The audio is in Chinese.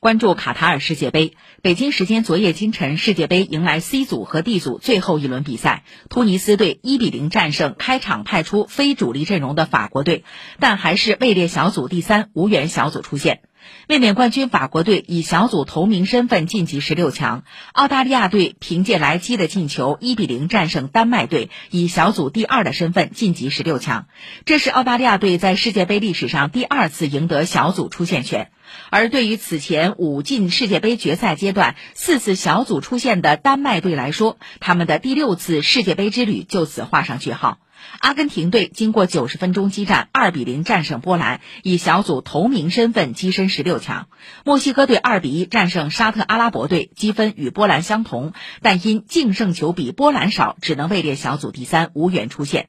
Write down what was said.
关注卡塔尔世界杯，北京时间昨夜今晨，世界杯迎来 C 组和 D 组最后一轮比赛。突尼斯队一比零战胜开场派出非主力阵容的法国队，但还是位列小组第三，无缘小组出线。卫冕冠军法国队以小组头名身份晋级十六强，澳大利亚队凭借莱基的进球一比零战胜丹麦队，以小组第二的身份晋级十六强。这是澳大利亚队在世界杯历史上第二次赢得小组出线权。而对于此前五进世界杯决赛阶段四次小组出线的丹麦队来说，他们的第六次世界杯之旅就此画上句号。阿根廷队经过九十分钟激战，二比零战胜波兰，以小组头名身份跻身十六强。墨西哥队二比一战胜沙特阿拉伯队，积分与波兰相同，但因净胜球比波兰少，只能位列小组第三，无缘出线。